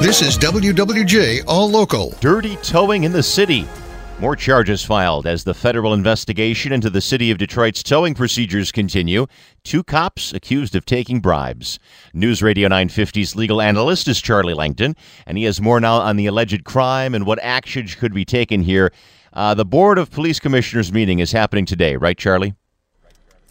This is WWJ All Local. Dirty towing in the city. More charges filed as the federal investigation into the city of Detroit's towing procedures continue. Two cops accused of taking bribes. News Radio 950's legal analyst is Charlie Langton, and he has more now on the alleged crime and what action could be taken here. Uh, the Board of Police Commissioners meeting is happening today, right, Charlie?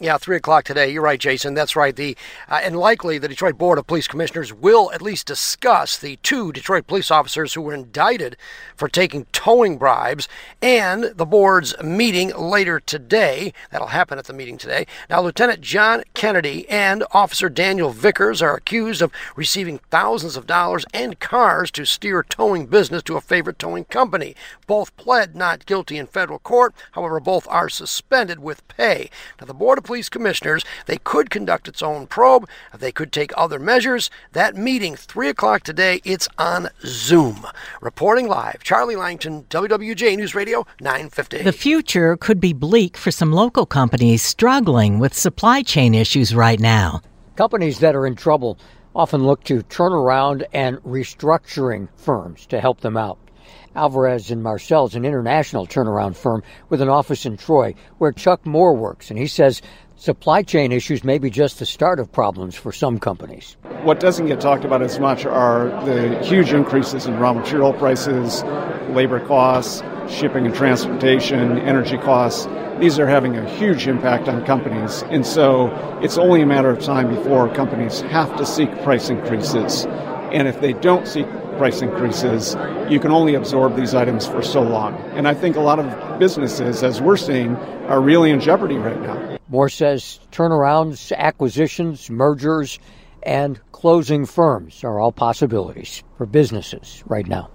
Yeah, three o'clock today. You're right, Jason. That's right. The uh, and likely the Detroit Board of Police Commissioners will at least discuss the two Detroit police officers who were indicted for taking towing bribes, and the board's meeting later today. That'll happen at the meeting today. Now, Lieutenant John Kennedy and Officer Daniel Vickers are accused of receiving thousands of dollars and cars to steer towing business to a favorite towing company. Both pled not guilty in federal court. However, both are suspended with pay. Now, the Board of Police Commissioners, they could conduct its own probe. They could take other measures. That meeting, 3 o'clock today, it's on Zoom. Reporting live, Charlie Langton, WWJ News Radio 950. The future could be bleak for some local companies struggling with supply chain issues right now. Companies that are in trouble often look to turnaround and restructuring firms to help them out. Alvarez and Marsal is an international turnaround firm with an office in Troy where Chuck Moore works, and he says supply chain issues may be just the start of problems for some companies. What doesn't get talked about as much are the huge increases in raw material prices, labor costs, shipping and transportation, energy costs. These are having a huge impact on companies, and so it's only a matter of time before companies have to seek price increases. And if they don't see price increases, you can only absorb these items for so long. And I think a lot of businesses, as we're seeing, are really in jeopardy right now. Moore says turnarounds, acquisitions, mergers, and closing firms are all possibilities for businesses right now.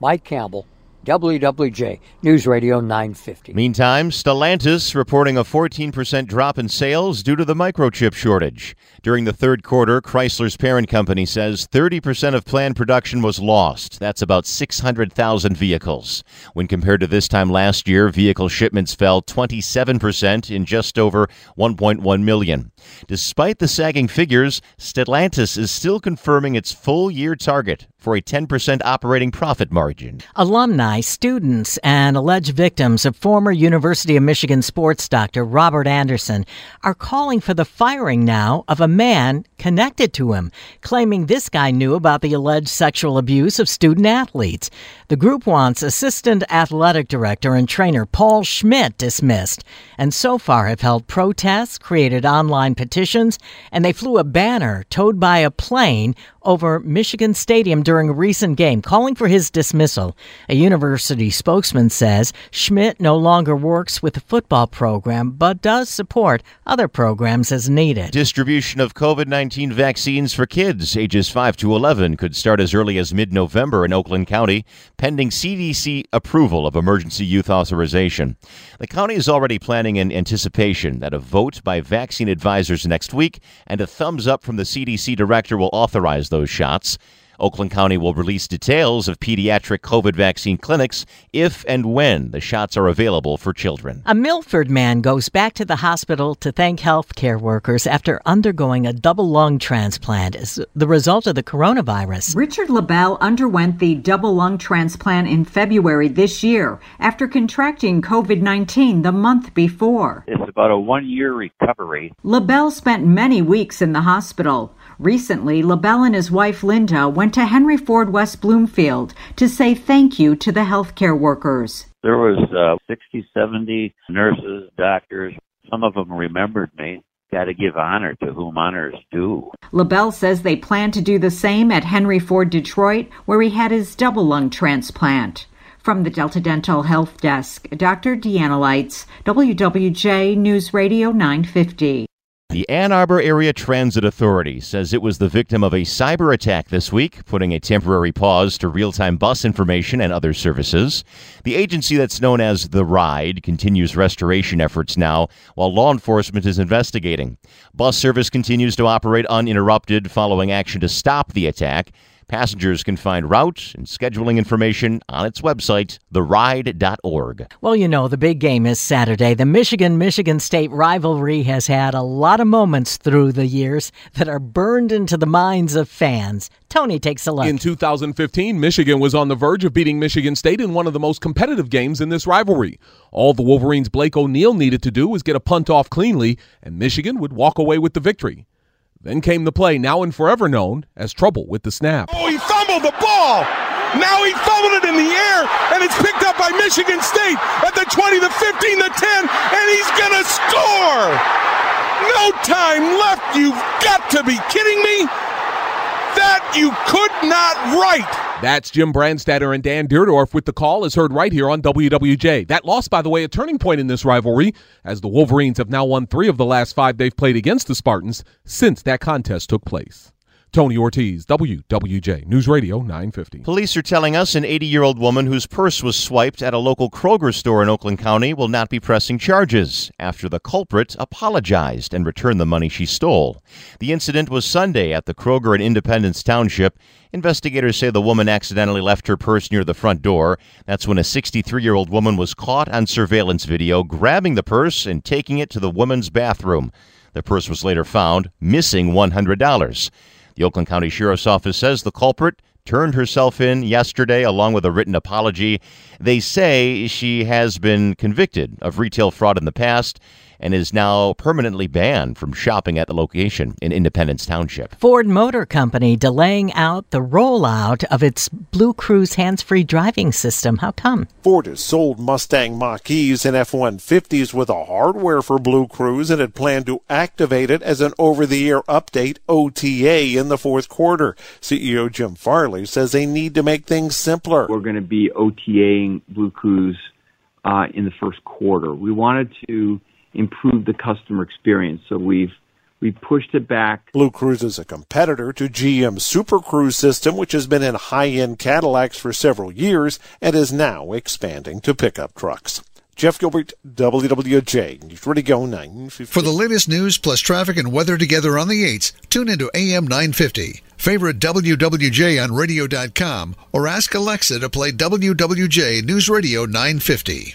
Mike Campbell, WWJ News Radio 950. Meantime, Stellantis reporting a 14% drop in sales due to the microchip shortage. During the third quarter, Chrysler's parent company says 30% of planned production was lost. That's about 600,000 vehicles. When compared to this time last year, vehicle shipments fell 27% in just over 1.1 million. Despite the sagging figures, Stellantis is still confirming its full year target for a 10% operating profit margin. Alumni, students, and alleged victims of former University of Michigan sports doctor Robert Anderson are calling for the firing now of a man connected to him, claiming this guy knew about the alleged sexual abuse of student athletes. The group wants assistant athletic director and trainer Paul Schmidt dismissed, and so far have held protests, created online petitions, and they flew a banner towed by a plane over Michigan Stadium during a recent game, calling for his dismissal. A university spokesman says Schmidt no longer works with the football program, but does support other programs as needed. Distribution of COVID 19 vaccines for kids ages 5 to 11 could start as early as mid November in Oakland County, pending CDC approval of emergency use authorization. The county is already planning in anticipation that a vote by vaccine advisors next week and a thumbs up from the CDC director will authorize those shots. Oakland County will release details of pediatric COVID vaccine clinics if and when the shots are available for children. A Milford man goes back to the hospital to thank healthcare workers after undergoing a double lung transplant as the result of the coronavirus. Richard LaBelle underwent the double lung transplant in February this year after contracting COVID 19 the month before. It's about a one year recovery. LaBelle spent many weeks in the hospital. Recently, LaBelle and his wife Linda went to Henry Ford West Bloomfield to say thank you to the healthcare workers. There was uh, 60, 70 nurses, doctors. Some of them remembered me. Got to give honor to whom honor is due. LaBelle says they plan to do the same at Henry Ford Detroit, where he had his double lung transplant. From the Delta Dental Health Desk, Dr. Deanna Lites, WWJ News Radio 950. The Ann Arbor Area Transit Authority says it was the victim of a cyber attack this week, putting a temporary pause to real time bus information and other services. The agency that's known as The Ride continues restoration efforts now, while law enforcement is investigating. Bus service continues to operate uninterrupted following action to stop the attack. Passengers can find route and scheduling information on its website, theride.org. Well, you know, the big game is Saturday. The Michigan Michigan State rivalry has had a lot of moments through the years that are burned into the minds of fans. Tony takes a look. In 2015, Michigan was on the verge of beating Michigan State in one of the most competitive games in this rivalry. All the Wolverines' Blake O'Neill needed to do was get a punt off cleanly, and Michigan would walk away with the victory. Then came the play, now and forever known as trouble with the snap. Oh, he fumbled the ball. Now he fumbled it in the air, and it's picked up by Michigan State at the 20, the 15, the 10, and he's going to score. No time left. You've got to be kidding me. That you could not write. That's Jim Brandstatter and Dan Dierdorf with the call is heard right here on WWJ. That loss, by the way, a turning point in this rivalry, as the Wolverines have now won three of the last five they've played against the Spartans since that contest took place. Tony Ortiz, WWJ News Radio 950. Police are telling us an 80 year old woman whose purse was swiped at a local Kroger store in Oakland County will not be pressing charges after the culprit apologized and returned the money she stole. The incident was Sunday at the Kroger in Independence Township. Investigators say the woman accidentally left her purse near the front door. That's when a 63 year old woman was caught on surveillance video grabbing the purse and taking it to the woman's bathroom. The purse was later found missing $100. The Oakland County Sheriff's Office says the culprit turned herself in yesterday along with a written apology. They say she has been convicted of retail fraud in the past and is now permanently banned from shopping at the location in Independence Township. Ford Motor Company delaying out the rollout of its BlueCruise hands free driving system. How come? Ford has sold Mustang Mach E's and F 150s with a hardware for BlueCruise and had planned to activate it as an over the air update OTA in the fourth quarter. CEO Jim Farley says they need to make things simpler. We're going to be OTAing BlueCruise uh, in the first quarter. We wanted to improve the customer experience. So we've we pushed it back. BlueCruise is a competitor to GM's Super Cruise system, which has been in high-end Cadillacs for several years and is now expanding to pickup trucks. Jeff Gilbert, WWJ, News Radio 950. For the latest news plus traffic and weather together on the 8s, tune into AM 950. Favorite WWJ on radio.com or ask Alexa to play WWJ News Radio 950.